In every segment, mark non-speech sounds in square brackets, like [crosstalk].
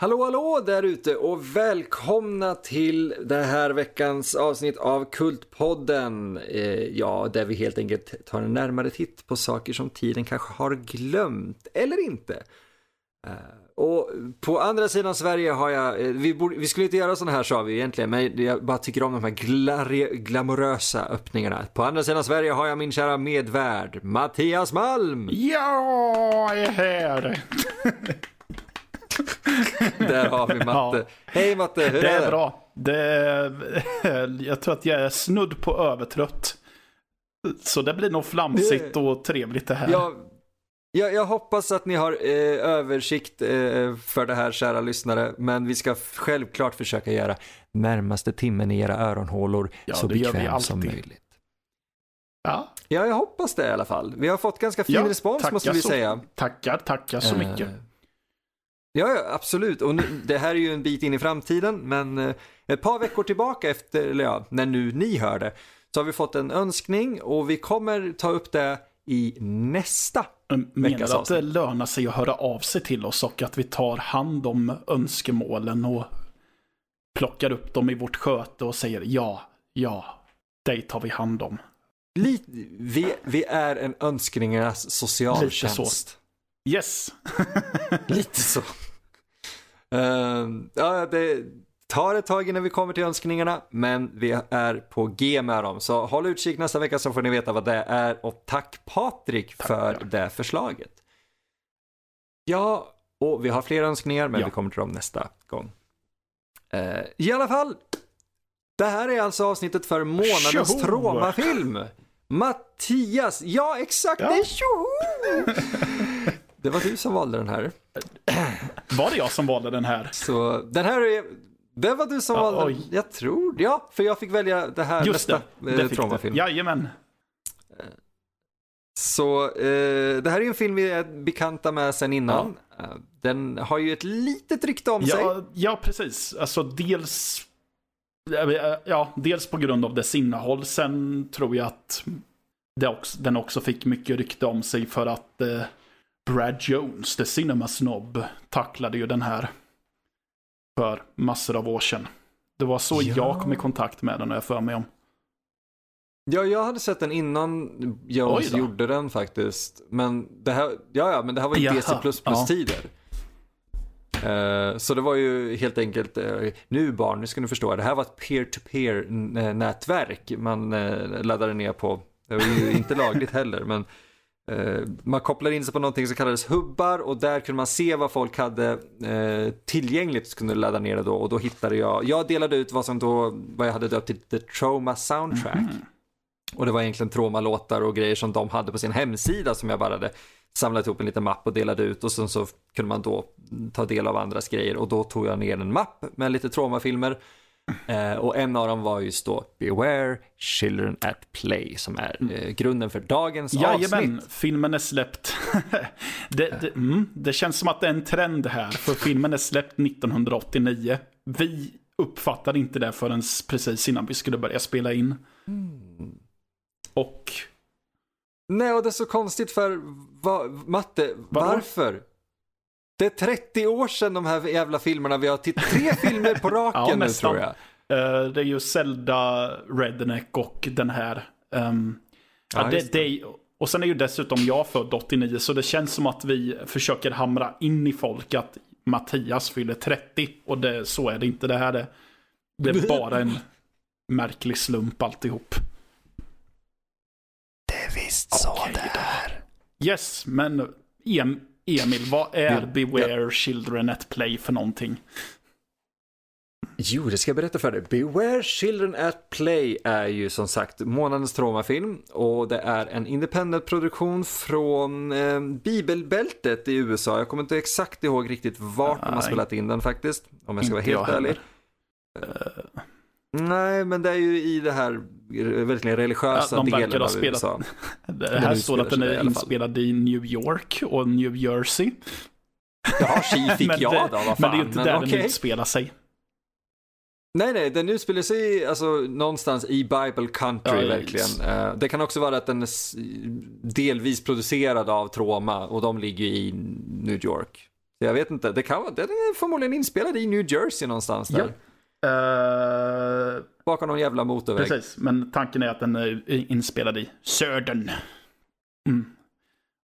Hallå hallå där ute och välkomna till det här veckans avsnitt av Kultpodden. Eh, ja, där vi helt enkelt tar en närmare titt på saker som tiden kanske har glömt, eller inte. Eh, och på andra sidan Sverige har jag, eh, vi, borde, vi skulle inte göra sådana här sa vi egentligen, men jag bara tycker om de här glari, glamorösa öppningarna. På andra sidan Sverige har jag min kära medvärd, Mattias Malm. Ja, jag är här. [laughs] [laughs] Där har vi Matte. Ja. Hej Matte, hur Det är är det? bra. Det är, jag tror att jag är snudd på övertrött. Så det blir nog flamsigt och trevligt det här. Jag, jag, jag hoppas att ni har eh, översikt eh, för det här kära lyssnare, men vi ska självklart försöka göra närmaste timmen i era öronhålor Ja, så bekväm som möjligt. Ja, Ja, jag hoppas det i alla fall. Vi har fått ganska fin Ja, respons måste vi så- säga. tackar, tackar så mycket. Eh, Ja, ja, absolut. Och nu, det här är ju en bit in i framtiden, men eh, ett par veckor tillbaka efter, eller ja, när nu ni hör det, så har vi fått en önskning och vi kommer ta upp det i nästa. Menar du att det lönar sig att höra av sig till oss och att vi tar hand om önskemålen och plockar upp dem i vårt sköte och säger ja, ja, dig tar vi hand om. Lite, vi, vi är en önskningarnas socialtjänst. Yes. [laughs] Lite så. Ehm, ja, det tar ett tag innan vi kommer till önskningarna, men vi är på G med dem. Så håll utkik nästa vecka så får ni veta vad det är. Och tack Patrik för Tackar. det förslaget. Ja, och vi har fler önskningar, men Ja. vi kommer till dem nästa gång. Eh, I alla fall, det här är alltså avsnittet för månadens Tjoho! Troma-film. Mattias, ja exakt, Ja. det är tjoho! [laughs] Det var du som valde den här. Var det jag som valde den här? Så den här är, det var du som Ja, valde, oj. jag tror, ja, för jag fick välja det här Just nästa det, eh, det Troma-film. du. Jajamän. Så eh, det här är en film vi är bekanta med sen innan. Eh, Den har ju ett litet rykte om sig. Ja, ja, precis. Alltså dels... Ja, dels på grund av dess innehåll. Sen tror jag att också, den också fick mycket rykte om sig för att eh, Brad Jones, the cinema snob, tacklade ju den här för massor av år sedan. Det var så Ja. jag kom i kontakt med den, har jag för mig om. Ja, jag hade sett den innan Jones gjorde den faktiskt. Men det här, ja, ja, men det här var ju Jaha, DC++-tider. Eh, så det var ju helt enkelt, eh, nu barn, nu ska ni förstå, det här var ett peer-to-peer-nätverk man eh, laddade ner på. Det var ju inte lagligt [laughs] heller, men man kopplade in sig på någonting som kallades hubbar och där kunde man se vad folk hade eh, tillgängligt och kunde ladda ner det då och då hittade jag, jag delade ut vad som då, vad jag hade döpt till The Trauma Soundtrack. Mhm. Och det var egentligen Troma-låtar och grejer som de hade på sin hemsida som jag bara hade samlat ihop en liten mapp och delade ut och sen så kunde man då ta del av andras grejer och då tog jag ner en mapp med lite Troma-filmer eh, och en av dem var just då Beware Children at Play som är eh, grunden för dagens Jajamän, avsnitt. filmen är släppt. [laughs] det, det, mm, det känns som att det är en trend här, för filmen är släppt 1989. Vi uppfattade inte det förrän precis innan vi skulle börja spela in. Och Nej, och det är så konstigt för va, Matte, Vadå? varför? Det är 30 år sedan de här jävla filmerna vi har tittat, tre [laughs] filmer på raken Ja, nu tror jag. eh, det är ju Zelda, Redneck och den här. Ehm, Ja, ja, det, det, och sen är ju dessutom jag född 89, så det känns som att vi försöker hamra in i folk att Mattias fyller 30. Och det, så är det inte. Det här är, det är [laughs] bara en märklig slump alltihop. Det är visst så det är. Yes, men em, Emil, vad är Ja, Beware Children at Play för någonting? Jo, det ska jag berätta för dig. Beware Children at Play är ju som sagt månadens traumafilm och det är en independent-produktion från eh, bibelbältet i USA. Jag kommer inte exakt ihåg riktigt vart de har Nej. spelat in den faktiskt, om jag ska vara Inte helt jag ärlig. heller. Nej, men det är ju i det här verkligen religiösa Ja, de delen av spelat- USA. [laughs] Det Den här står att den är inspelad i New York och New Jersey. Jaha, tji fick [laughs] men jag då, vad fan. Men det är ju inte där den okej. utspelar sig. Nej, nej, den utspelar sig alltså någonstans i Bible country Ja, verkligen. Eh, det kan också vara att den är delvis producerad av Troma och de ligger i New York. Jag vet inte, det kan vara, den är förmodligen inspelad i New Jersey någonstans där. Ja. Uh, Bakom någon jävla motorväg. Precis, men tanken är att den är inspelad i Södern. Mm.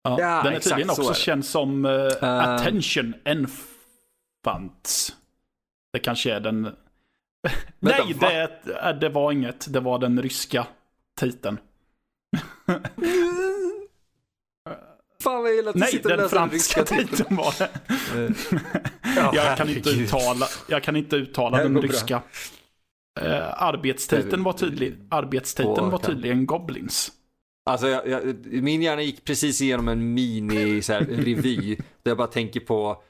Ja, ja, den är tydligen också är känd som uh, uh, Attention Enfants. Det kanske är den... [laughs] Nej, det, det var inget. Det var den ryska titeln. [laughs] Fan vad jag gillar att du Nej, sitter den franska titeln var det. [laughs] ja, jag, kan inte uttala, jag kan inte uttala den ryska. Uh, arbetstiteln var tydlig. Arbetstiteln var tydligen Goblins. Alltså, jag, jag, min hjärna gick precis igenom en mini så här, revy. [laughs] där jag bara tänker på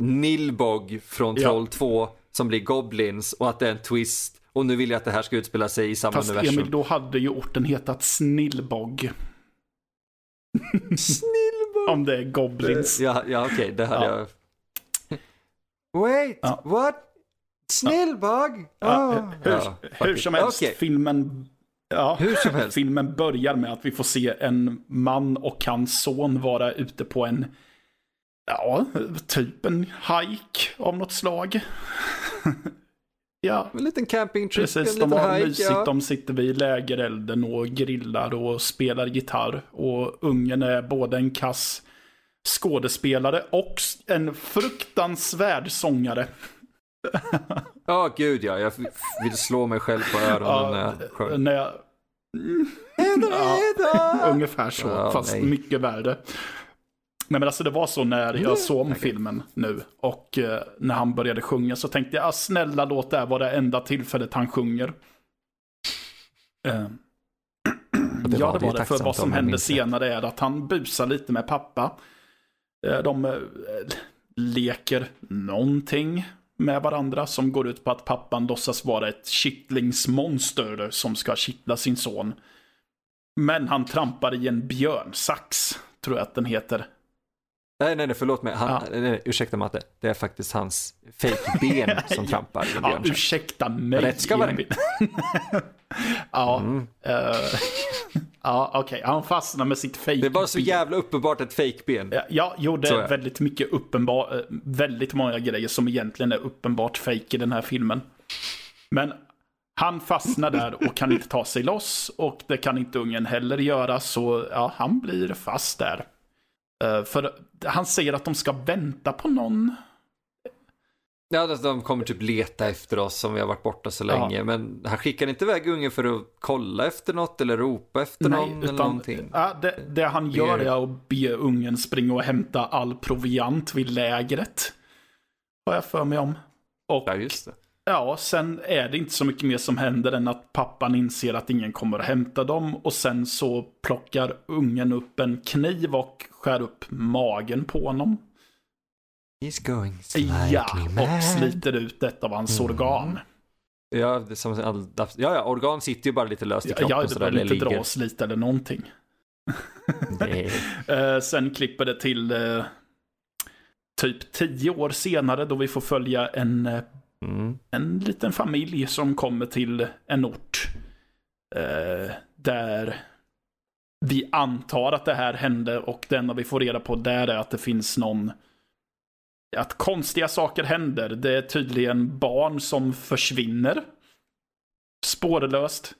Nilbog från Troll ja. 2 som blir Goblins och att det är en twist. Och nu vill jag att det här ska utspela sig i samma Fast universum. Fast Emil, då hade ju orten hetat Snillbog. Snillbog? [laughs] Om det är Goblins. Ja, ja okej, okay, det hade ja. jag. Wait, ja. what? Snillbog? Ja, oh. hur, hur, som helst, okay. filmen Ja, Hur som helst. filmen börjar med att vi får se en man och hans son vara ute på en, ja, typ en hike av något slag. [laughs] ja. En liten campingtrip, Precis, en de har hike, mysigt, ja. de sitter vid lägerelden och grillar och spelar gitarr. Och ungen är både en kass skådespelare och en fruktansvärd sångare. Ja, oh, gud ja. Jag vill slå mig själv på öronen ja, när jag sjöng. När jag... ja, ungefär så, oh, fast nej. mycket värre. Nej men alltså det var så när jag såg om filmen nu och eh, när han började sjunga så tänkte jag, ah, snälla låt det här vara det enda tillfället han sjunger. Eh, det ja, det var det. För vad som hände senare är att han busar lite med pappa. Eh, de eh, leker någonting med varandra som går ut på att pappan låtsas vara ett kittlingsmonster som ska kittla sin son. Men han trampar i en björnsax, tror jag att den heter. Nej, nej, nej, förlåt mig. Han, ja. nej, nej, ursäkta Matte. Det är faktiskt hans fake-ben [laughs] som trampar i ja, ursäkta mig. Rätt ska vara [laughs] Ja, mm. uh, [laughs] ja okej. Okay. Han fastnar med sitt fake-ben. Det var så jävla uppenbart ett fake-ben. Ja, ja, jo, det är väldigt mycket uppenbart. Eh, väldigt många grejer som egentligen är uppenbart fake i den här filmen. Men han fastnar där och kan inte ta sig loss. Och det kan inte ungen heller göra. Så ja, han blir fast där. Uh, för han säger att de ska vänta på någon. Ja, de kommer typ leta efter oss som vi har varit borta så länge. Ja. Men han skickar inte iväg ungen för att kolla efter något eller ropa efter Nej, någon utan, eller någonting. Ja, det, det han gör är att be ungen springa och hämta all proviant vid lägret. Har jag för mig om. Och, ja, just det. Ja, sen är det inte så mycket mer som händer än att pappan inser att ingen kommer att hämta dem. Och sen så plockar ungen upp en kniv och skär upp magen på honom. He's going Ja, och sliter ut ett av hans mm. organ. Ja, det som, ja, ja, organ sitter ju bara lite löst i kroppen. Ja, det behöver inte dras lite eller någonting. [laughs] uh, [laughs] sen klipper det till uh, typ tio år senare då vi får följa en, uh, mm. en liten familj som kommer till en ort. där vi antar att det här hände och det enda vi får reda på där är att det finns någon att konstiga saker händer. Det är tydligen barn som försvinner. Spårlöst.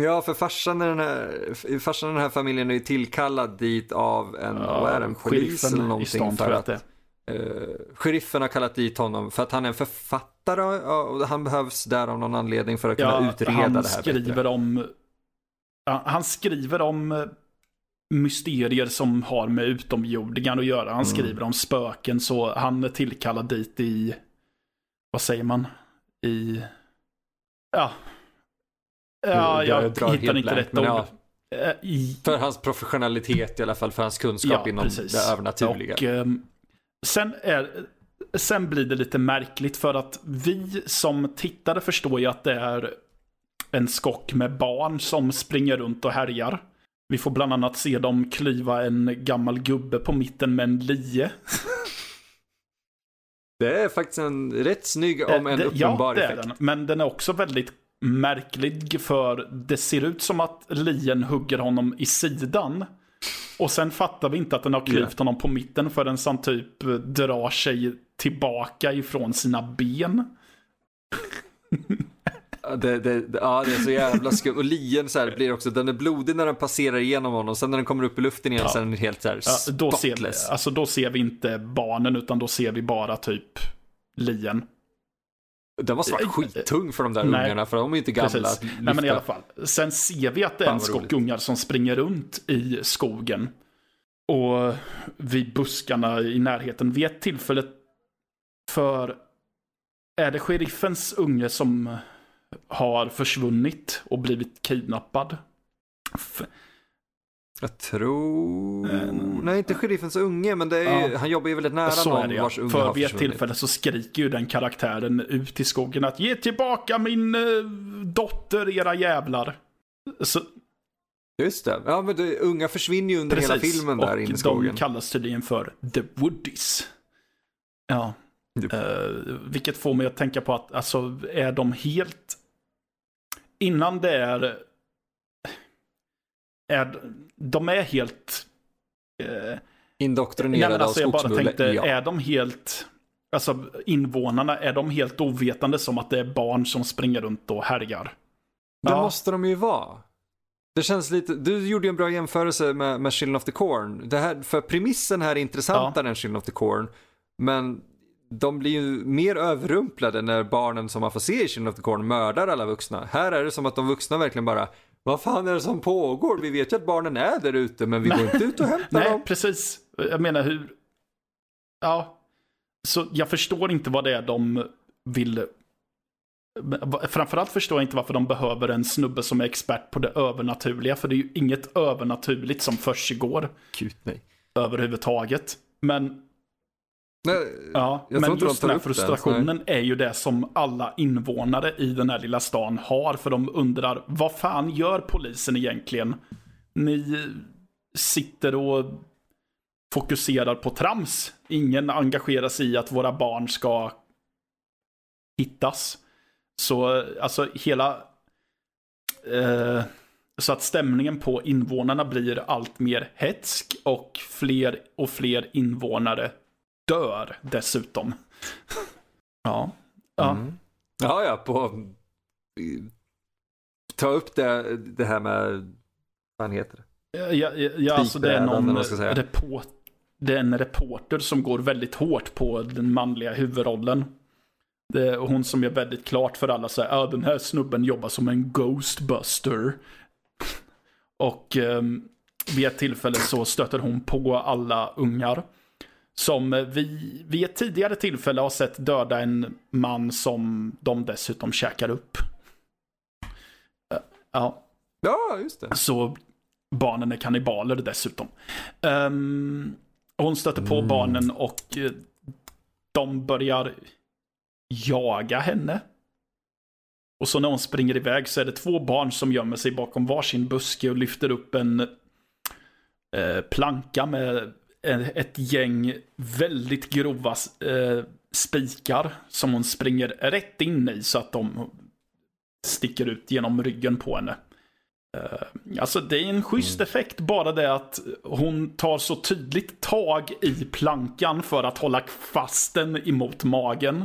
Ja, för farsan i den här, farsan i den här familjen är ju tillkallad dit av en, ja, vad är det, en polis eller någonting. Stan, för att, att uh, sheriffen har kallat dit honom för att han är en författare och han behövs där av någon anledning för att kunna ja, utreda det här han skriver om Han skriver om mysterier som har med utomjordingar att göra. Han mm. skriver om spöken så han är tillkallad dit i, vad säger man? I, ja. Ja, jag, jag hittar inte rätt ord. Ja, eh. För hans professionalitet i alla fall, för hans kunskap ja, inom precis. det övernaturliga. Och, eh, sen, är, sen blir det lite märkligt för att vi som tittare förstår ju att det är en skock med barn som springer runt och härjar. Vi får bland annat se dem klyva en gammal gubbe på mitten med en lie. [laughs] Det är faktiskt en rätt snygg, om en uppenbar ja, effekt. Ja, den. Men den är också väldigt märklig för det ser ut som att lien hugger honom i sidan. Och sen fattar vi inte att den har klyvt yeah. honom på mitten förrän han typ drar sig tillbaka ifrån sina ben. Det, det, ja, det är så jävla skumt. Och lien så här blir också, den är blodig när den passerar igenom honom. Sen när den kommer upp i luften igen ja. så är den helt så här ja, då ser, vi, alltså då ser vi inte barnen utan då ser vi bara typ lien. Den måste varit skittung för de där Nej. ungarna för de är inte gamla. Nej men i alla fall. Sen ser vi att det är en skock ungar som springer runt i skogen. Och vid buskarna i närheten. Vid ett tillfälle för är det sheriffens unge som har försvunnit och blivit kidnappad? F jag tror... Mm. Nej, inte sheriffens unge, men är ja. han jobbar ju väldigt nära så någon det, ja. vars unge För har vid ett tillfälle så skriker ju den karaktären ut i skogen att ge tillbaka min uh, dotter, era jävlar. Så... Just det. Ja, men det, unga försvinner ju under Precis. hela filmen där inne i skogen. Och de kallas tydligen för The Woodies. Ja. Uh, vilket får mig att tänka på att, alltså, är de helt... Innan det är är, de är helt... Eh, Indoktrinerade nej, alltså, av skogsmulle, jag bara tänkte, ja. är de helt... Alltså invånarna, är de helt ovetande som att det är barn som springer runt och härjar? Det ja. måste de ju vara. Det känns lite, du gjorde ju en bra jämförelse med, med Children of the Corn. Det här, för premissen här är intressantare ja. än Children of the Corn. Men de blir ju mer överrumplade när barnen som man får se i Children of the Corn mördar alla vuxna. Här är det som att de vuxna verkligen bara, vad fan är det som pågår? Vi vet ju att barnen är där ute men vi går inte ut och hämtar Nej, dem. Nej, precis. Jag menar hur... Ja. Så jag förstår inte vad det är de vill... Framförallt förstår jag inte varför de behöver en snubbe som är expert på det övernaturliga. För det är ju inget övernaturligt som försiggår. Gud nej. Överhuvudtaget. Men Nej, ja, men just den här frustrationen det, är ju det som alla invånare i den här lilla stan har. För de undrar, vad fan gör polisen egentligen? Ni sitter och fokuserar på trams. Ingen engagerar sig i att våra barn ska hittas. Så alltså hela... Eh, så att stämningen på invånarna blir allt mer hetsk och fler och fler invånare dör dessutom. [laughs] ja. Ja. Mm. ja, ja, på... Ta upp det, det här med... Vad heter det? Ja, ja, ja alltså det är någon report, det är en reporter som går väldigt hårt på den manliga huvudrollen. Det är hon som är väldigt klart för alla så här, den här snubben jobbar som en ghostbuster. [laughs] Och um, vid ett tillfälle så stöter hon på alla ungar. Som vi vid ett tidigare tillfälle har sett döda en man som de dessutom käkar upp. Ja. Ja, just det. Så barnen är kannibaler dessutom. Um, hon stöter på mm. barnen och eh, de börjar jaga henne. Och så när hon springer iväg så är det två barn som gömmer sig bakom varsin buske och lyfter upp en eh, planka med ett gäng väldigt grova eh, spikar som hon springer rätt in i så att de sticker ut genom ryggen på henne. Uh, alltså det är en schysst mm. effekt, bara det att hon tar så tydligt tag i plankan för att hålla fast den emot magen.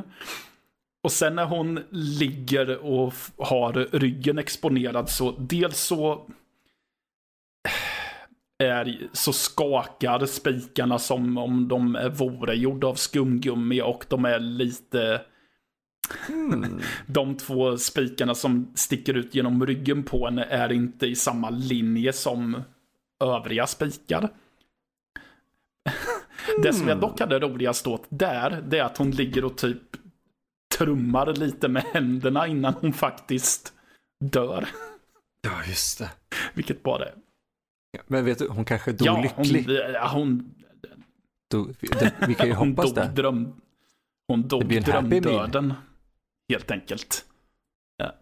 Och sen när hon ligger och har ryggen exponerad så dels så är, så skakar spikarna som om de vore gjorda av skumgummi och de är lite... Mm. De två spikarna som sticker ut genom ryggen på henne är inte i samma linje som övriga spikar. Mm. Det som jag dock hade roligast åt där, det är att hon ligger och typ trummar lite med händerna innan hon faktiskt dör. Ja, just det. Vilket bara är men vet du, hon kanske dog ja, lycklig. Hon, hon, dog, vi kan ju [laughs] hoppas det. Dröm, hon dog drömdöden. Helt enkelt. Ja.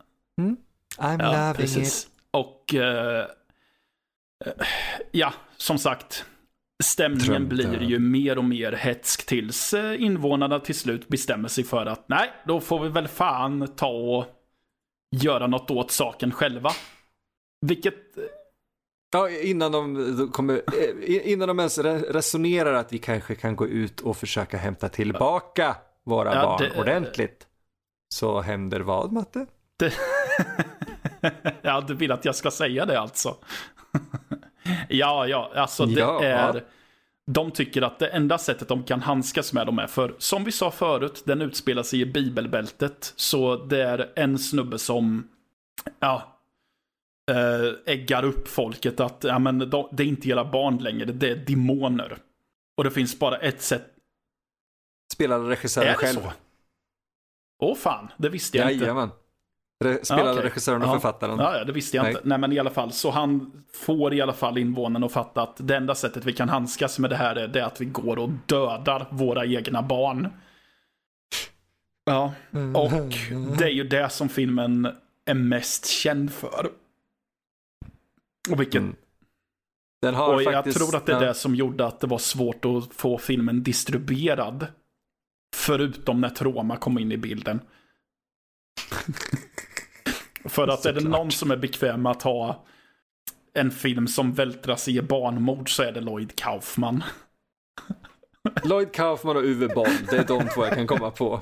Mm. I'm ja, loving precis. it. Och uh, ja, som sagt. Stämningen Drömdöd. blir ju mer och mer hetsk tills eh, invånarna till slut bestämmer sig för att nej, då får vi väl fan ta och göra något åt saken själva. Vilket Ja, innan de, kommer, eh, innan de ens resonerar att vi kanske kan gå ut och försöka hämta tillbaka våra ja, barn det, ordentligt. Så händer vad, Matte? Det... [laughs] ja, du vill att jag ska säga det alltså? [laughs] ja, ja, alltså det ja, är... De tycker att det enda sättet de kan handskas med dem är, för som vi sa förut, den utspelar sig i bibelbältet. Så det är en snubbe som, ja, äh, äggar upp folket att ja, men de, det är inte era barn längre, det är demoner. Och det finns bara ett sätt. Spelar regissören själv? Så? Åh fan, det visste jag Jajamän. inte. Re spelade okay. regissören och ja. författaren? Ja, det visste jag Nej. inte. Nej, men i alla fall. Så han får i alla fall invånarna att fatta att det enda sättet vi kan handskas med det här är, det är att vi går och dödar våra egna barn. Ja, och det är ju det som filmen är mest känd för. Och vilket... Mm. Den har och faktiskt, jag tror att det är det som gjorde att det var svårt att få filmen distribuerad. Förutom när Troma kom in i bilden. [laughs] För att är det någon som är bekväm med att ha en film som vältras i barnmord så är det Lloyd Kaufman. [laughs] Lloyd Kaufman och Uwe Boll, det är de två jag kan komma på.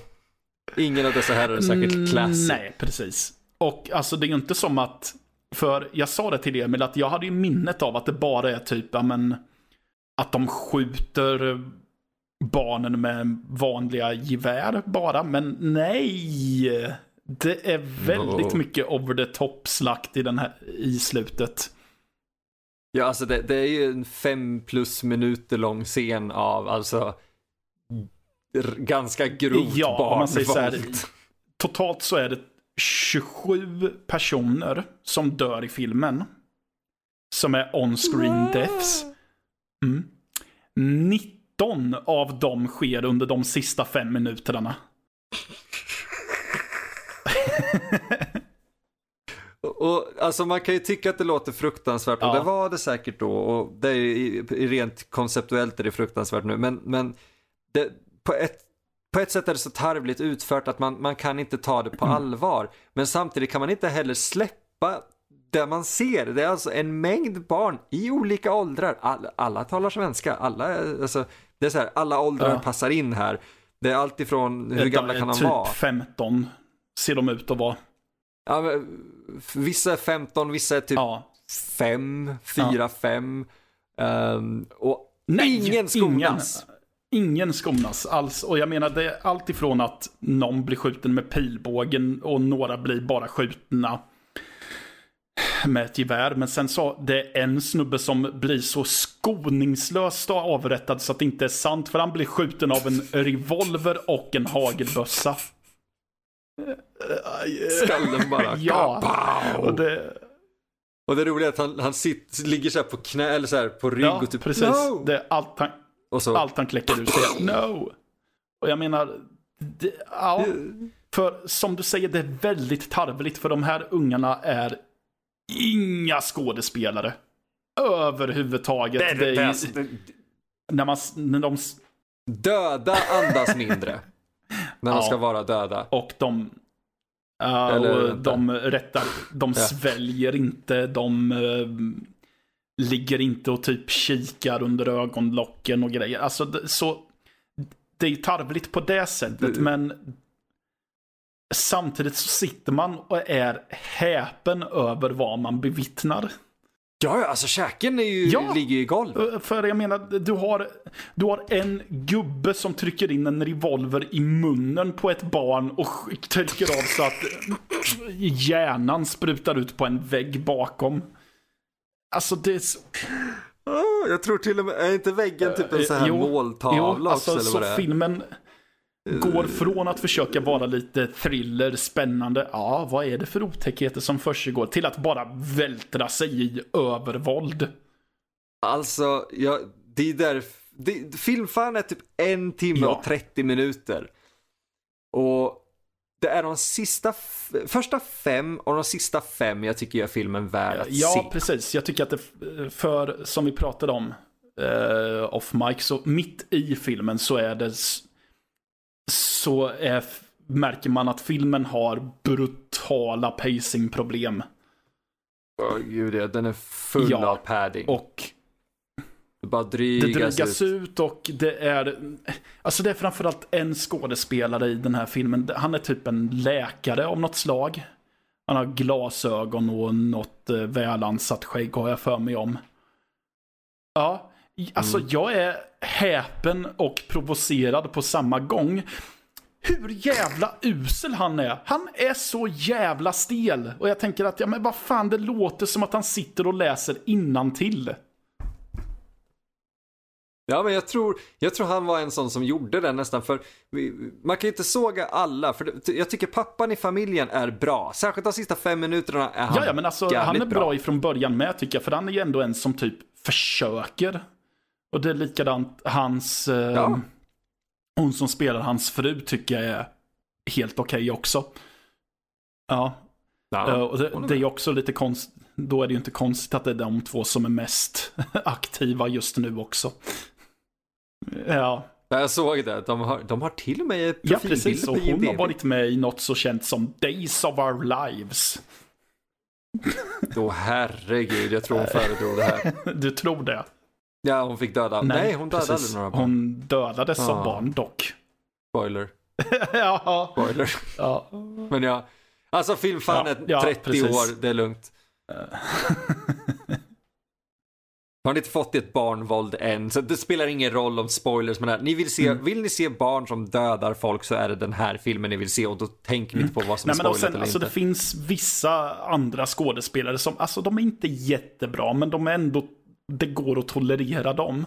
Ingen av dessa herrar är säkert mm, classy. Nej, precis. Och alltså det är ju inte som att, för jag sa det till Emil att jag hade ju minnet av att det bara är typ, men, att de skjuter barnen med vanliga gevär bara, men nej. Det är väldigt oh. mycket over the top slakt i den här i slutet. Ja, alltså det, det, är ju en fem plus minuter lång scen av alltså ganska grovt ja, barnvåld. Totalt så är det 27 personer som dör i filmen. Som är on-screen deaths. Mm. 19 av dem sker under de sista fem minuterna. [laughs] och, alltså man kan ju tycka att det låter fruktansvärt ja. och det var det säkert då och det är ju rent konceptuellt är det fruktansvärt nu men, men det, på, ett, på ett sätt är det så tarvligt utfört att man, man kan inte ta det på mm. allvar men samtidigt kan man inte heller släppa det man ser. Det är alltså en mängd barn i olika åldrar. Alla, alla talar svenska. Alla, alltså, det är så här, alla åldrar ja. passar in här. Det är allt ifrån hur gamla kan de typ vara? Typ 15 ser de ut att vara. Ja, men, vissa är 15, vissa är typ ja. 5, 4, 5. Um, och Nej, ingen skonas. Ingen, ingen skonas alls. Och jag menar, det är allt ifrån att någon blir skjuten med pilbågen och några blir bara skjutna med ett gevär. Men sen så, det är en snubbe som blir så skoningslöst avrättad så att det inte är sant. För han blir skjuten av en revolver och en hagelbössa. Skallen bara. [laughs] ja. Och det... och det roliga är att han, han sitter, ligger så på knä eller så på rygg ja, och typ precis. No! Det är allt han, så... allt han kläcker ur sig. No! Och jag menar, det, ja. För som du säger, det är väldigt tarvligt för de här ungarna är inga skådespelare. Överhuvudtaget. Det är det, det, är, det, när man, när de... Döda andas mindre. [laughs] När de ska vara döda. Och de... Uh, och de rättar, de ja. sväljer inte, de uh, ligger inte och typ kikar under ögonlocken och grejer. Alltså, det, så... Det är tarvligt på det sättet, mm. men samtidigt så sitter man och är häpen över vad man bevittnar. Ja, alltså käken är ju, ja, ligger ju i golv. För jag menar, du har, du har en gubbe som trycker in en revolver i munnen på ett barn och trycker av så att hjärnan sprutar ut på en vägg bakom. Alltså det är så... jag tror till och med, är inte väggen typ en sån här jo, måltavla jo, alltså, också? Så det filmen går från att försöka vara lite thriller, spännande, ja, vad är det för otäckheter som försiggår, till att bara vältra sig i övervåld. Alltså, ja, det är där, det, filmfan är typ en timme ja. och 30 minuter. Och det är de sista, första fem och de sista fem jag tycker gör filmen värd att ja, se. Ja, precis. Jag tycker att det, för som vi pratade om, uh, off mic, så mitt i filmen så är det så är, märker man att filmen har brutala pacingproblem. Åh gud den är full Ja, av padding. Och det bara det drygas, drygas ut. ut och det är... Alltså det är framförallt en skådespelare i den här filmen. Han är typ en läkare av något slag. Han har glasögon och något eh, välansat skägg har jag för mig om. Ja, alltså Mm. jag är häpen och provocerad på samma gång. Hur jävla usel han är. Han är så jävla stel. Och jag tänker att, ja men vad fan, det låter som att han sitter och läser innantill. Ja, men jag tror, jag tror han var en sån som gjorde det nästan för vi, man kan ju inte såga alla för det, jag tycker pappan i familjen är bra. Särskilt de sista fem minuterna är han Ja, ja, men alltså han är bra ifrån början med tycker jag. För han är ju ändå en som typ försöker. Och det är likadant hans... Eh, Ja. Hon som spelar hans fru tycker jag är helt okej också. Ja, Ja, eh, och det, det är ju också lite konstigt. Då är det ju inte konstigt att det är de två som är mest [laughs] aktiva just nu också. Ja, Ja, jag såg det. De har, de har till och med ja profilbilder precis. Och hon har varit med i något så känt som Days of Our Lives. Då herregud, jag tror hon föredrog det här. [laughs] Du tror det? Ja, hon fick döda. Nej, hon dödade precis. några barn. Hon dödades som Ah. barn dock. Spoiler. [laughs] ja, Spoiler. ja. Men ja. Alltså filmfan Ja, ja, 30 precis. år, det är lugnt. [laughs] Har ni inte fått ett barnvåld än, så det spelar ingen roll om spoilers. Men ni vill, se, Mm. vill ni se barn som dödar folk så är det den här filmen ni vill se och då tänker vi inte på vad som Nej, är spoilat sen, eller alltså, inte. det finns vissa andra skådespelare som, alltså de är inte jättebra, men de är ändå, det går att tolerera dem.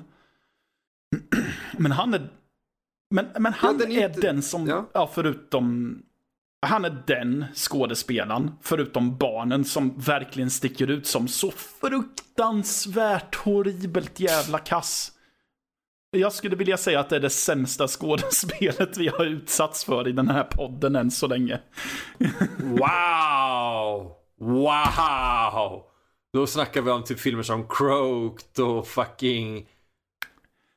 [clears throat] Men han är, men, men han den är, är inte- den som, ja. ja. förutom, han är den skådespelaren, förutom barnen, som verkligen sticker ut som så fruktansvärt horribelt jävla kass. Jag skulle vilja säga att det är det sämsta [laughs] skådespelet vi har utsatts för i den här podden än så länge. [laughs] Wow! Wow! Då snackar vi om typ filmer som Croaked och fucking...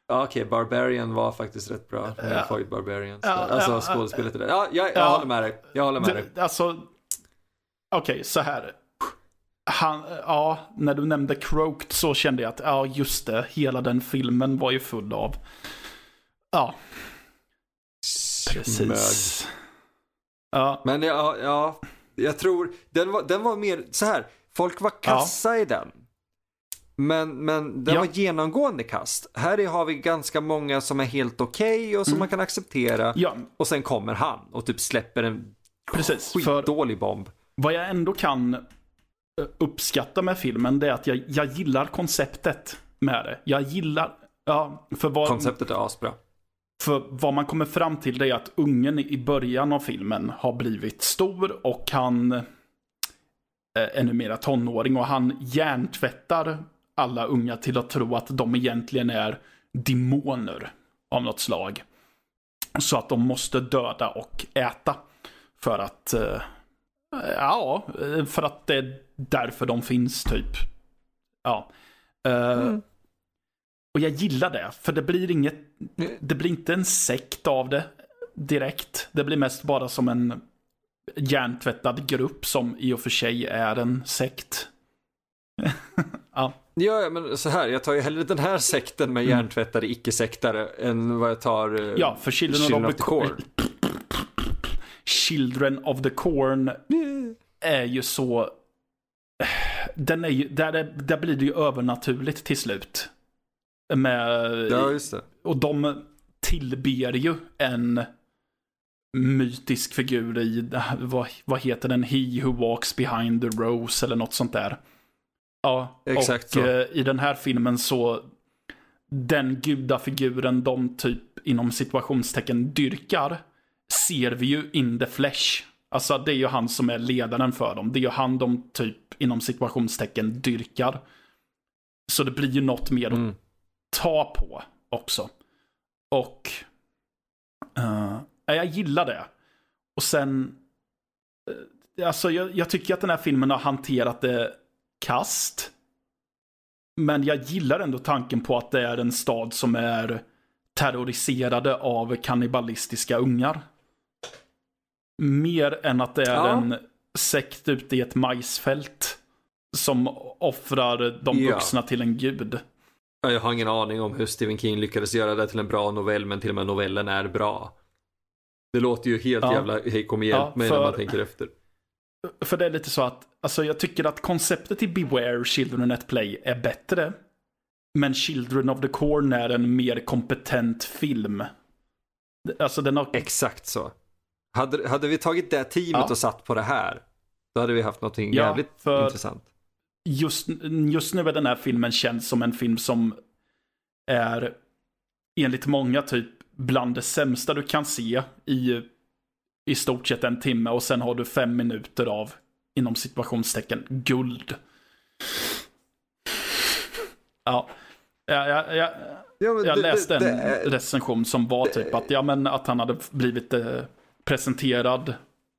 Ja, Okej, Barbarian var faktiskt rätt bra. Ja. ju Barbarian. Ja, alltså ja, skådespelet är det. Ja, jag, jag Ja. håller med dig. Jag håller med dig. Det, alltså, okej, så här. Han, ja, när du nämnde Croaked så kände jag att, ja just det, hela den filmen var ju full av, ja, precis. Ja, Men ja, ja, jag tror, den var, den var mer så här. folk var kassa i den. Men, men den Ja. var genomgående kast. Här är- har vi ganska många som är helt okej och som Mm. man kan acceptera. ja, Och sen kommer han och typ släpper en precis. För skitdålig bomb. vad jag ändå kan eh, uppskatta med filmen, det är att jag, jag gillar konceptet med det. Jag gillar, ja, för vad... Konceptet är asbra. För vad man kommer fram till det är att ungen i början av filmen har blivit stor och han eh, är numera tonåring och han hjärntvättar alla unga till att tro att de egentligen är demoner av något slag. Så att de måste döda och äta. För att, eh, ja, för att det är därför de finns typ. Ja. Eh, Och jag gillar det, för det blir inget, det blir inte en sekt av det direkt. Det blir mest bara som en hjärntvättad grupp som i och för sig är en sekt. [laughs] ja. Ja, men så här, jag tar ju hellre den här sekten med hjärntvättade icke-sektare än vad jag tar eh, Mm. Ja, för Children, Children of the, Corn. [laughs] Children of the Corn är ju så... Den är ju, där, är, där blir det ju övernaturligt till slut. Med, Ja, just det. och de tillber ju en mytisk figur i, vad, vad heter den, He Who Walks Behind the Rose eller något sånt där. Ja, Exakt och så. eh, i den här filmen så, den gudafiguren de typ inom situationstecken dyrkar, ser vi ju in the flesh. Alltså det är ju han som är ledaren för dem. Det är ju han de typ inom situationstecken dyrkar. Så det blir ju något mer Mm. att ta på också. Och ja, jag gillar det. Och sen, eh, alltså jag, jag tycker att den här filmen har hanterat det kast. Men jag gillar ändå tanken på att det är en stad som är terroriserade av kannibalistiska ungar. Mer än att det är Ja. en sekt ute i ett majsfält. som offrar de Ja. vuxna till en gud. Ja, Jag har ingen aning om hur Stephen King lyckades göra det till en bra novell, men till och med novellen är bra. Det låter ju helt Ja. jävla, hej kom och hjälp Ja, mig när för- man tänker efter. För det är lite så att, alltså jag tycker att konceptet i Beware Children at Play är bättre. Men Children of the Corn är en mer kompetent film. Alltså den har... Exakt så. Hade, hade vi tagit det teamet Ja. och satt på det här, då hade vi haft någonting Ja, jävligt intressant. Just, just nu är den här filmen känd som en film som är enligt många typ bland det sämsta du kan se i i stort sett en timme och sen har du fem minuter av inom situationstecken guld. Ja, jag, jag, jag, Ja, jag det- läste det- en det recension som var typ att, ja, men att han hade blivit eh, presenterad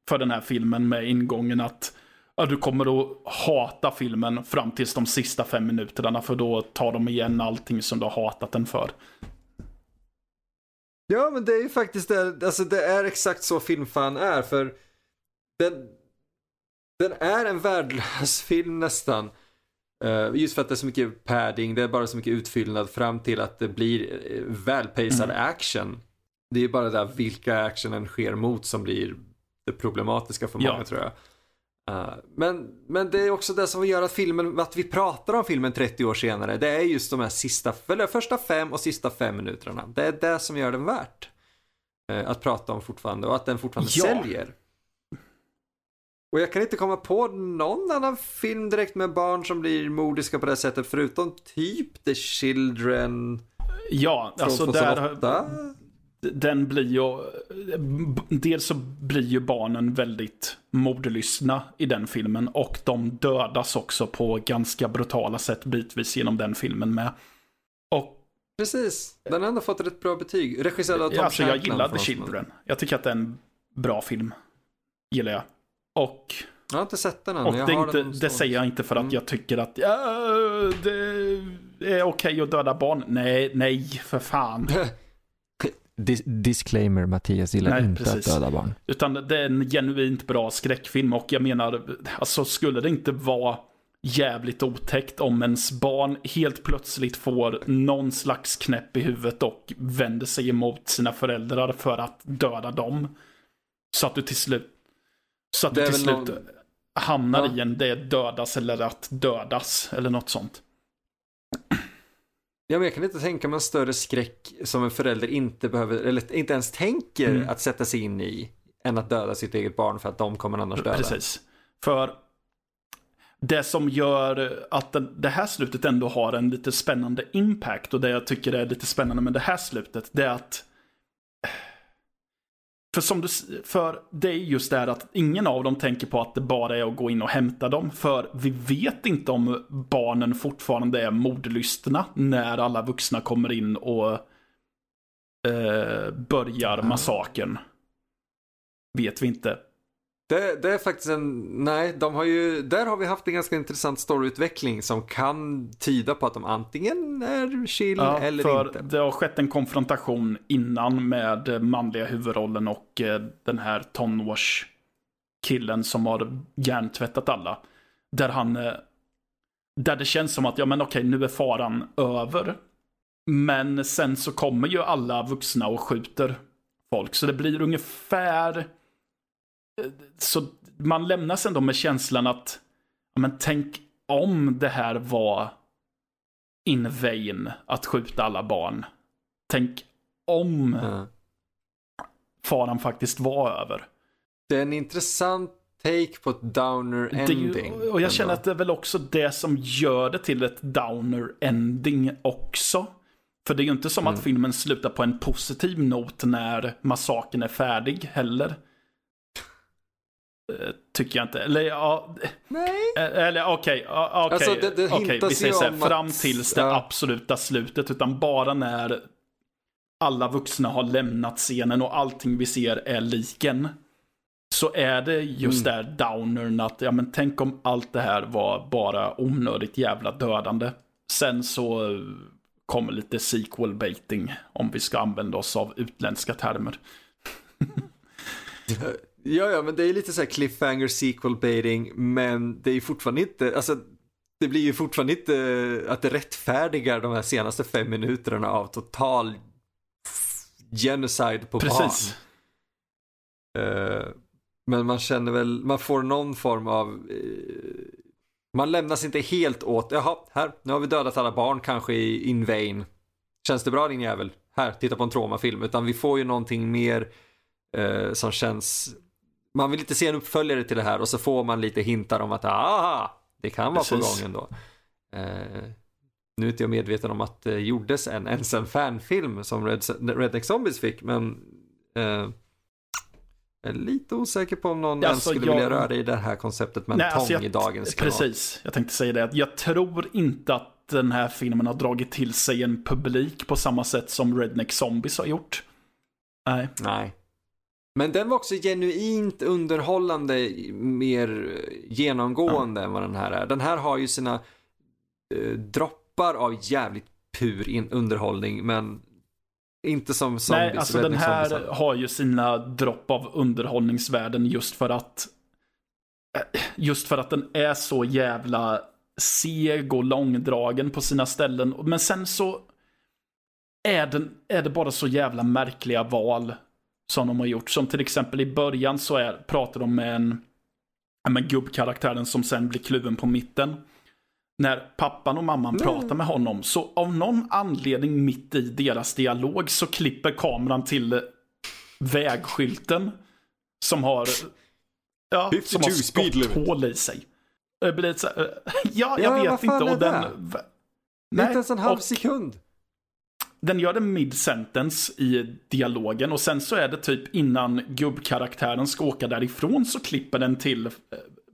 för den här filmen med ingången att ja, du kommer att hata filmen fram tills de sista fem minuterna för då tar de igen allting som du har hatat den för. Ja, men det är ju faktiskt det, alltså det är exakt så filmfan är, för den, den är en värdelös [laughs] film nästan. Eh, just för att det är så mycket padding, det är bara så mycket utfyllnad fram till att det blir uh, välpacad Mm. action. Det är bara där vilka actionen sker mot som blir det problematiska för många Ja. tror jag. Eh, men, men det är också det som gör att filmen, att vi pratar om filmen 30 år senare, det är just de här sista, eller första fem och sista fem minuterna. Det är det som gör den värt eh, att prata om fortfarande och att den fortfarande Ja. säljer. Och jag kan inte komma på någon annan film direkt med barn som blir mordiska på det sättet förutom typ The Children Ja, alltså 2008. där, den blir ju, dels så blir ju barnen väldigt mordlystna i den filmen och de dödas också på ganska brutala sätt bitvis genom den filmen med. Och Precis, den har ändå fått ett bra betyg. Regisserad av Tom alltså jag gillar The. Children. Jag tycker att det är en bra film. Gillar jag. Och, Jag har inte sett den än. och det, inte, den det säger jag inte för att Mm. jag tycker att ja, det är okej att döda barn. Nej, nej, för fan. [laughs] Dis disclaimer, Mattias gillar Nej, inte precis. att döda barn. Utan det är en genuint bra skräckfilm och jag menar, alltså skulle det inte vara jävligt otäckt om ens barn helt plötsligt får någon slags knäpp i huvudet och vänder sig emot sina föräldrar för att döda dem. Så att du till slut, så att du till slut någon- hamnar Ja. i en det dödas eller att dödas eller något sånt. Ja, jag kan inte tänka mig en större skräck som en förälder inte behöver, eller inte ens tänker Mm. att sätta sig in i, än att döda sitt eget barn för att de kommer annars döda. Precis. För det som gör att det här slutet ändå har en lite spännande impact och det jag tycker är lite spännande med det här slutet, det är att för, som du, för det är just det här att ingen av dem tänker på att det bara är att gå in och hämta dem. För vi vet inte om barnen fortfarande är mordlystna när alla vuxna kommer in och eh, börjar massakern. Vet vi inte. Det, det är faktiskt en, nej, de har ju, där har vi haft en ganska intressant storyutveckling som kan tyda på att de antingen är chill Ja, eller för inte. det har skett en konfrontation innan med manliga huvudrollen och eh, den här tonårskillen som har hjärntvättat alla. Där han, eh, där det känns som att, ja men okej, nu är faran över. Men sen så kommer ju alla vuxna och skjuter folk, så det blir ungefär, så man lämnas ändå med känslan att, men tänk om det här var in vain att skjuta alla barn. Tänk om Ja. faran faktiskt var över. Det är en intressant take på ett downer Det ending. ju, och jag känner att det är väl också det som gör det till ett downer ending också. För det är ju inte som Mm. att filmen slutar på en positiv not när massakern är färdig heller. Eh, Tycker jag inte. Eller ja, Nej. Eh, Eller okej, ja, okej, Alltså, det- det hintas vi säger så här, fram tills det ja. absoluta slutet, utan bara när alla vuxna har lämnat scenen och allting vi ser är liken. Så är det just Mm. där downern att, ja men tänk om allt det här var bara onödigt jävla dödande. Sen så eh, kommer lite sequel baiting, om vi ska använda oss av utländska termer. [laughs] Ja, ja, men det är lite så här cliffhanger sequel baiting, men det är fortfarande inte, alltså det blir ju fortfarande inte att det rättfärdigar de här senaste fem minuterna av total genocide på Precis. barn. Eh, men man känner väl, man får någon form av eh, man lämnas inte helt åt, jaha, här, nu har vi dödat alla barn kanske i in vain. Känns det bra din jävel? Här, titta på en traumafilm. Utan vi får ju någonting mer eh, som känns, man vill inte se en uppföljare till det här och så får man lite hintar om att aha, det kan vara Precis. på gång ändå. Eh, nu är inte jag medveten om att det gjordes en, ens en fanfilm som Red, Redneck Zombies fick, men eh, jag är lite osäker på om någon alltså, skulle jag- vilja röra i det här konceptet med en Nej, tång alltså jag- i dagens klimat. Precis, jag tänkte säga det. Jag tror inte att den här filmen har dragit till sig en publik på samma sätt som Redneck Zombies har gjort. Nej. Nej. Men den var också genuint underhållande, mer genomgående än vad den här är. Den här har ju sina eh, droppar av jävligt pur in underhållning, men inte som zombies. Nej, alltså den här Zombies. har ju sina dropp av underhållningsvärden just för att eh, just för att den är så jävla seg och långdragen på sina ställen. Men sen så är, den, är det bara så jävla märkliga val som de har gjort. Som till exempel i början så är, pratar de med en med gubbkaraktären som sen blir kluven på mitten. När pappan och mamman pratar med honom så av någon anledning mitt i deras dialog så klipper kameran till vägskylten som har ja, 52 som har skotthål i sig. Det blir här, eh, ja, jag Ja, vet inte. Och den, det? Inte ens en halv och- sekund. Den gör det mid-sentence i dialogen och sen så är det typ innan gubbkaraktären ska åka därifrån så klipper den till eh,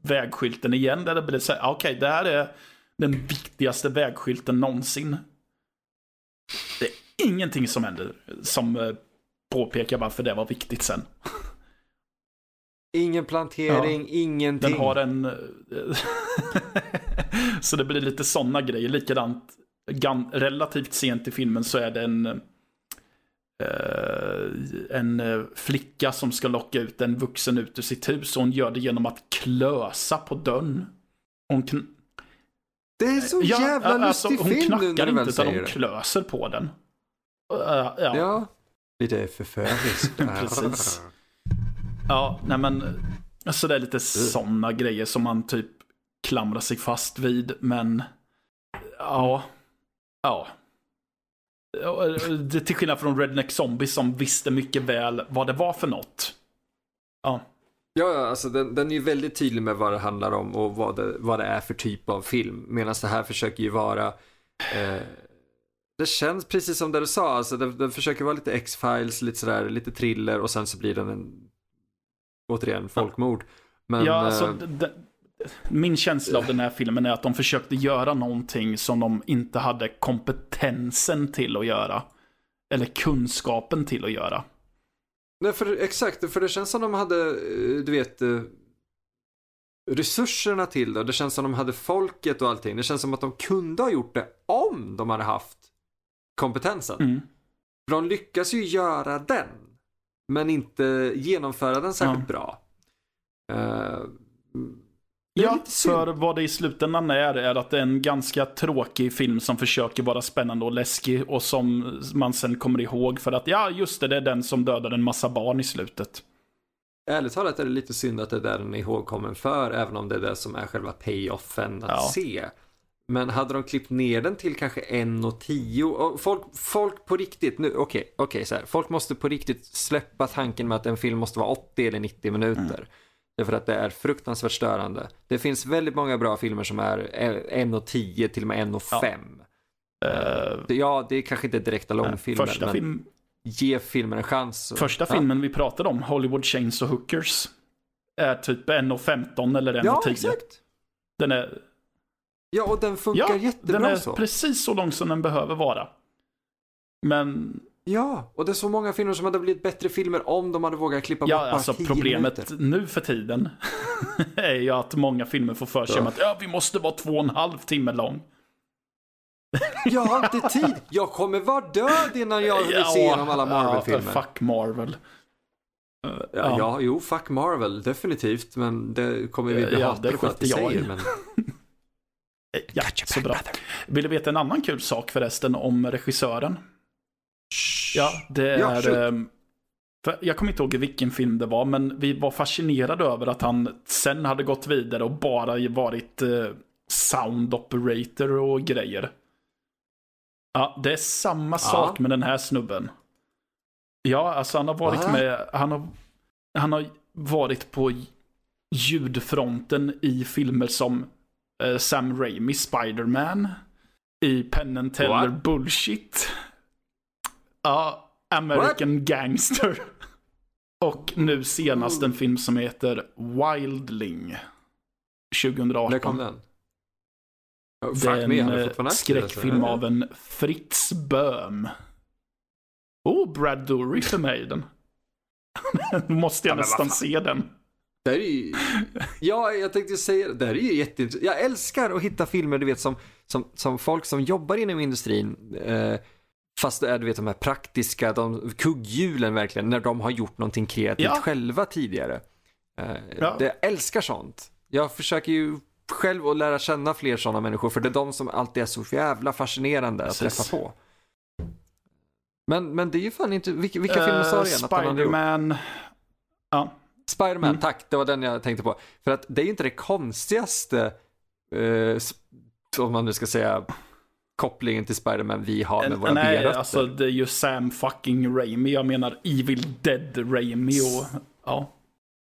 vägskylten igen där det blir så här, ah, okej det här är den viktigaste vägskylten någonsin. Det är ingenting som händer som eh, påpekar varför det var viktigt sen. Ingen plantering, ingenting. Den har en... eh, [laughs] så det blir lite sådana grejer. Likadant, gan, relativt sent i filmen så är det en... eh, en eh, flicka som ska locka ut en vuxen ut ur sitt hus och hon gör det genom att klösa på dörren. Hon, kn- Det är så Ja, jävla alltså, lustig hon film när knackar inte utan hon klöser på den. Uh, ja. Ja. Lite förföriskt. [laughs] Precis. Ja, nej men. Alltså det är lite sådana grejer som man typ klamrar sig fast vid, men. Ja. Ja. Ja, det- Till skillnad från Redneck Zombies som visste mycket väl vad det var för något. Ja. Ja, alltså den, den är ju väldigt tydlig med vad det handlar om och vad det, vad det är för typ av film. Medan det här försöker ju vara eh, Det känns precis som det du sa, alltså den, den försöker vara lite X-Files, lite sådär, lite thriller och sen så blir den en återigen folkmord. Men, ja, alltså, eh, d- d- min känsla av den här filmen är att de försökte göra någonting som de inte hade kompetensen till att göra. Eller kunskapen till att göra. Nej, för, exakt, för det känns som de hade, eh, du vet, eh, resurserna till det. Det känns som de hade folket och allting. Det känns som att de kunde ha gjort det om de hade haft kompetensen. Mm. För de lyckas ju göra den. Men inte genomföra den särskilt bra. Eh, det är Ja, för vad det i slutändan är, är att det är en ganska tråkig film som försöker vara spännande och läskig och som man sen kommer ihåg för att ja, just det, det är den som dödade en massa barn i slutet. Ärligt talat är det lite synd att det är där den är ihågkommen för, även om det är det som är själva payoffen att Ja. se. Men hade de klippt ner den till kanske en och tio, och folk, folk på riktigt, nu, okej, okej så här, folk måste på riktigt släppa tanken med att en film måste vara 80 eller 90 minuter. Mm. Därför att det är fruktansvärt störande. Det finns väldigt många bra filmer som är en och tio, till och med en och Ja. fem. Eh, Ja, det är kanske inte direkta långfilmer, första men film, ge filmen en chans. första ja. filmen vi pratade om, Hollywood Chains och Hookers, är typ 1.15 eller 1.10. Ja, exakt. Den är, Ja, och den funkar ja, jättebra den är så. precis så lång som den behöver vara. Men Ja, och det är så många filmer som hade blivit bättre filmer om de hade vågat klippa bort Ja, bara alltså 10 problemet minuter. nu för tiden [laughs] är ju att många filmer får för sig Ja. att ja, vi måste vara två och en halv timme lång. Jag har inte tid. Jag kommer vara död innan jag [laughs] vill se igenom alla Marvel-filmer. Ja, fuck Marvel. Eh, Ja, ja, jo, fuck Marvel, definitivt. Men det kommer vi bli Ja, hatade för att vi säger. Men... [laughs] Ja, så bra. Vill du veta en annan kul sak förresten om regissören? Ja, det Ja, är... ehm, jag kommer inte ihåg vilken film det var, men vi var fascinerade över att han sen hade gått vidare och bara varit eh, sound operator och grejer. Ja, det är samma sak med den här snubben. Ja, alltså han har varit Va? med, han har, han har varit på ljudfronten i filmer som eh, Sam Raimi, Spider-Man, i Penn Teller? Bullshit. Ja, American Gangster. Och nu senast en film som heter Wildling. 2018. När kom den? Oh, Det är en skräckfilm av en Fritz Böhm. Oh, Brad Dourif med i den. Nu [laughs] måste jag Ja, nästan se den. Det är ju... Ja, jag tänkte säga det. Det här är ju jätteintressant. Jag älskar att hitta filmer, du vet, som, som, som folk som jobbar inom industrin. Eh, fast det är, du vet, de här praktiska, de, kugghjulen verkligen, när de har gjort någonting kreativt Ja. själva tidigare. Eh, Ja. det, jag älskar sånt. Jag försöker ju själv att lära känna fler sådana människor, för det är de som alltid är så jävla fascinerande att Precis. träffa på. Men, men det är ju fan inte, vilka, vilka filmer sa du igen att? Eh, Spiderman. Ja, Spiderman, Mm. tack. Det var den jag tänkte på. För att det är ju inte det konstigaste, eh, om man nu ska säga, kopplingen till Spiderman vi har med våra nej, B-rötter. alltså det är ju Sam fucking Raimi. Jag menar Evil Dead Raimi och... Ja,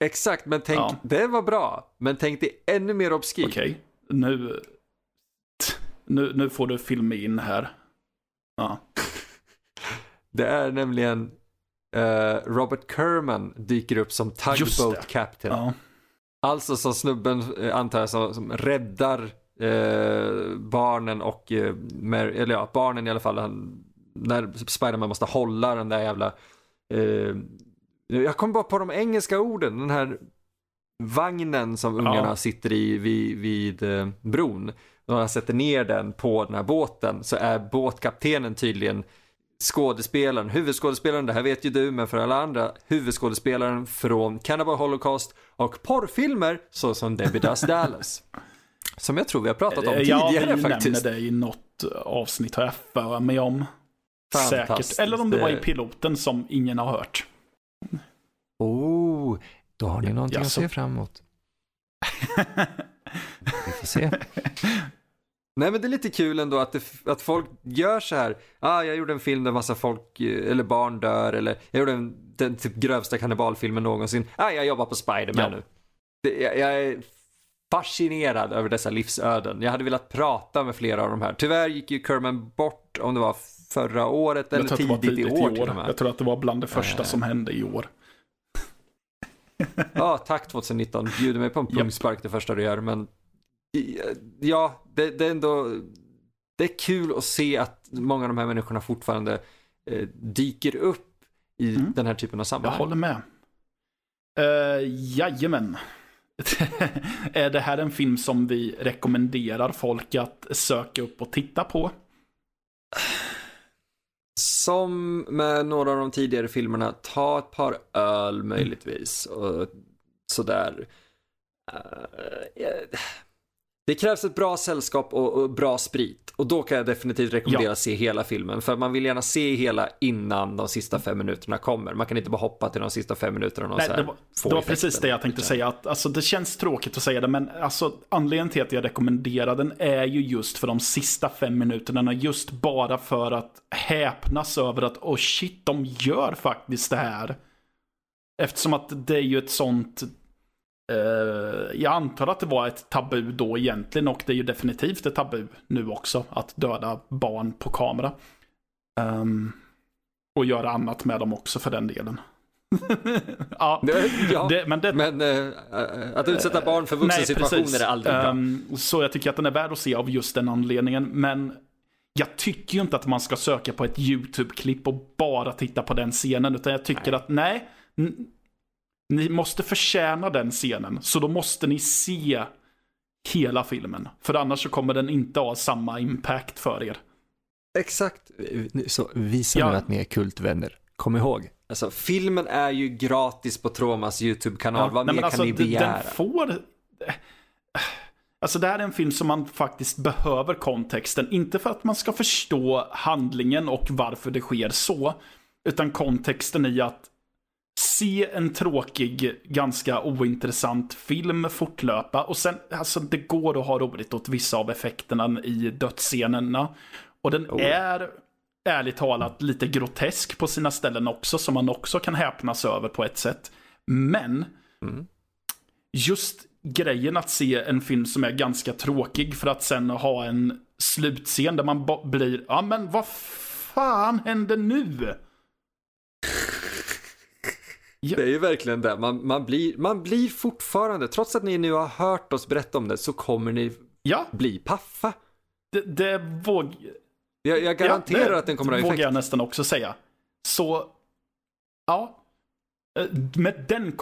Exakt, men tänk, Ja. det var bra. Men tänk dig ännu mer obskyrt. okej. Nu, nu... Nu får du filma in här. Ja. [laughs] Det är nämligen eh, Robert Kerman dyker upp som tugboat captain. ja. Alltså som snubben, eh, antar jag, som, som räddar eh, barnen och, eh, Mar- eller ja, barnen i alla fall. Han, när Spiderman måste hålla den där jävla, eh, jag kom bara på de engelska orden, den här vagnen som ungarna Ja. sitter i vid, vid eh, bron. När han sätter ner den på den här båten så är båtkaptenen tydligen skådespelaren, huvudskådespelaren, det här vet ju du, men för alla andra, huvudskådespelaren från Cannibal Holocaust och porrfilmer såsom Debbie Does Dallas. [laughs] Som jag tror vi har pratat om Eh, ja, tidigare vi faktiskt. det i något avsnitt har jag för mig om. Säkert. Eller om det var i Det- piloten som ingen har hört. Oh, då har ni någonting Jaså. att se fram emot. [laughs] Vi får se. Nej men det är lite kul ändå att, det, att folk gör så här. Ah, jag gjorde en film där massa folk, eh, eller barn dör, eller jag gjorde en, den typ grövsta kannibalfilmen någonsin. Ah, jag jobbar på Spiderman Ja. nu. Det, jag, jag är fascinerad över dessa livsöden. Jag hade velat prata med flera av de här. Tyvärr gick ju Kerman bort, om det var förra året eller jag tidigt, tidigt i år, och med. Jag tror att det var bland det första Eh. som hände i år. Ja, tack 2019. Bjuder mig på en pungspark det första du gör, men ja, det, det är ändå, det är kul att se att många av de här människorna fortfarande eh, dyker upp i Mm. den här typen av Jag sammanhang. håller med. Uh, jajamän. [laughs] är det här en film som vi rekommenderar folk att söka upp och titta på? Som med några av de tidigare filmerna, ta ett par öl möjligtvis och sådär. Eh, ja, det krävs ett bra sällskap och bra sprit och då kan jag definitivt rekommendera Ja. att se hela filmen för man vill gärna se hela innan de sista fem minuterna kommer. Man kan inte bara hoppa till de sista fem minuterna och Nej, så det här var, få det var precis det jag tänkte Utan- säga. Att, alltså, det känns tråkigt att säga det, men alltså, anledningen till att jag rekommenderar den är ju just för de sista fem minuterna. Just bara för att häpnas över att oh shit, de gör faktiskt det här. Eftersom att det är ju ett sånt... Eh, jag antar att det var ett tabu då egentligen och det är ju definitivt ett tabu nu också att döda barn på kamera. Ehm, och göra annat med dem också för den delen. [laughs] ja, ja, det, men det, men eh, att utsätta barn för vuxna Nej, situationer precis. är aldrig bra. Ehm, så jag tycker att den är värd att se av just den anledningen. Men jag tycker ju inte att man ska söka på ett YouTube-klipp och bara titta på den scenen. Utan jag tycker Nej. att nej, ni måste förtjäna den scenen. Så då måste ni se hela filmen. För annars så kommer den inte ha samma impact för er. Exakt. Så visa Ja. nu att ni är kultvänner. Kom ihåg. Alltså filmen är ju gratis på Tromas YouTube-kanal. Vad nej, mer kan ni d- begära? Den får... Alltså det här är en film som man faktiskt behöver kontexten. Inte för att man ska förstå handlingen och varför det sker så. Utan kontexten i att se en tråkig, ganska ointressant film fortlöpa. Och sen, alltså det går att ha roligt åt vissa av effekterna i dödsscenerna. Och den Oh. är, ärligt talat, lite grotesk på sina ställen också, som man också kan häpnas över på ett sätt. Men, Mm. just grejen att se en film som är ganska tråkig för att sen ha en slutscen där man blir, ja men vad fan händer nu? Det är ju verkligen det. Man, man, blir, man blir fortfarande, trots att ni nu har hört oss berätta om det, så kommer ni Ja, bli paffa. det, det våg... Jag, jag garanterar ja, det att den kommer att ha vågar effekt. jag nästan också säga. Så, ja. Eh, Med den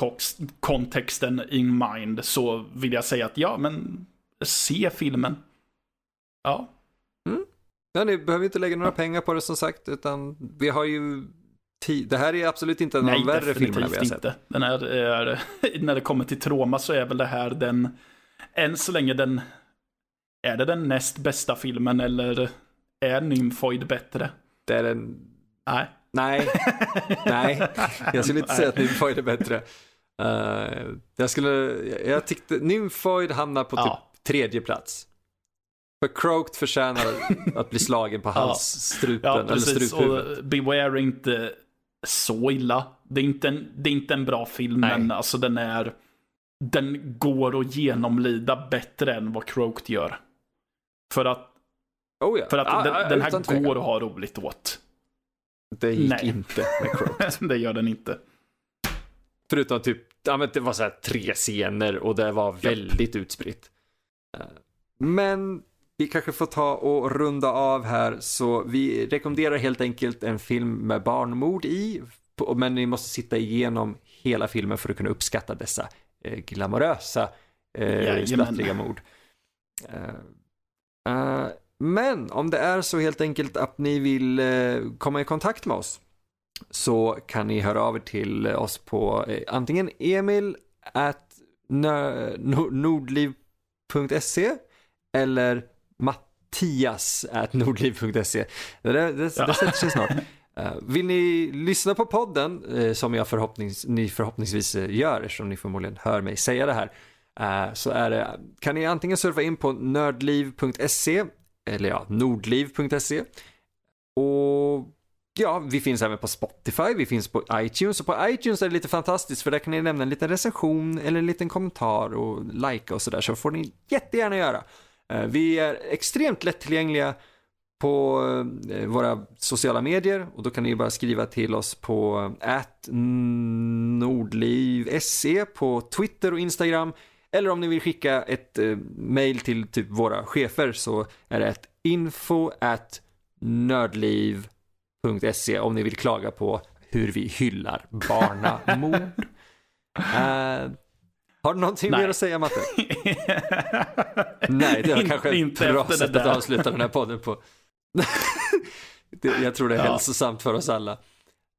kontexten in mind så vill jag säga att ja, men se filmen. Ja, Ja, ni behöver inte lägga några pengar på det som sagt, utan vi har ju tid. Det här är absolut inte en av de värre filmerna vi har sett. inte. Den är, är, [laughs] när det kommer till Troma så är väl det här den, än så länge den, är det den näst bästa filmen eller är Nymphoid bättre? Det är en... Nej. Nej, nej. [laughs] Jag skulle inte säga att Nymphoid är bättre. Eh, jag skulle, jag tyckte Nymphoid hamnar på typ Ja. tredje plats. För Croaked förtjänar att bli slagen på [laughs] halsstrupen, Ja, eller precis. struphuvudet. Och Beware inte så illa. Det är inte en, det är inte en bra film, Nej. men alltså den är... Den går att genomlida bättre än vad Croaked gör. För att, Oh ja. för att Ja, den, ja, den här går att ha roligt åt. Det gick Nej. inte med Croaked. [laughs] det gör den inte. Förutom typ, ja men det var så här tre scener och det var väldigt utspritt. Eh, Men vi kanske får ta och runda av här så vi rekommenderar helt enkelt en film med barnmord i. Men ni måste sitta igenom hela filmen för att kunna uppskatta dessa eh, glamorösa eh, splattriga mord. Eh, eh, men om det är så helt enkelt att ni vill eh, komma i kontakt med oss så kan ni höra av er till oss på antingen emil at nordliv.se eller mattias at nordliv.se. Det, det, Ja. det sätter sig snart. [laughs] Eh, vill ni lyssna på podden, eh, som jag förhoppnings, ni förhoppningsvis eh, gör, eftersom ni förmodligen hör mig säga det här, så är det, kan ni antingen surfa in på nördliv.se, eller ja, nordliv.se, och Ja, vi finns även på Spotify, vi finns på iTunes och på iTunes är det lite fantastiskt för där kan ni lämna en liten recension eller en liten kommentar och likea och sådär så får ni jättegärna göra. Eh, Vi är extremt lättillgängliga på eh, våra sociala medier och då kan ni bara skriva till oss på at nordliv.se på Twitter och Instagram eller om ni vill skicka ett eh, mail till typ våra chefer så är det ett info at nördliv .se om ni vill klaga på hur vi hyllar barnamord. [laughs] Eh, har du någonting Nej. mer att säga Matte? [laughs] Nej, det var In- kanske ett inte bra efter det sätt att avsluta den här podden på. [laughs] det, jag tror det är Ja. hälsosamt för oss alla.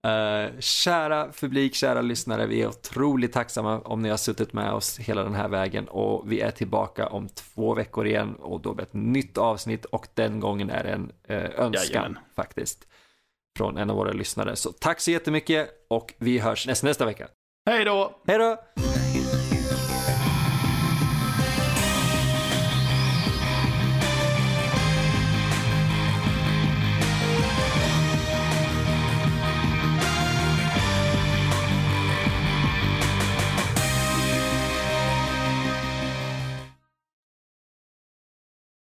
Eh, kära publik, kära lyssnare, vi är otroligt tacksamma om ni har suttit med oss hela den här vägen och vi är tillbaka om två veckor igen och då med ett nytt avsnitt och den gången är det en eh, önskan Jajamän. faktiskt från en av våra lyssnare. Så tack så jättemycket och vi hörs nästa, nästa vecka. Hej då! Hej då!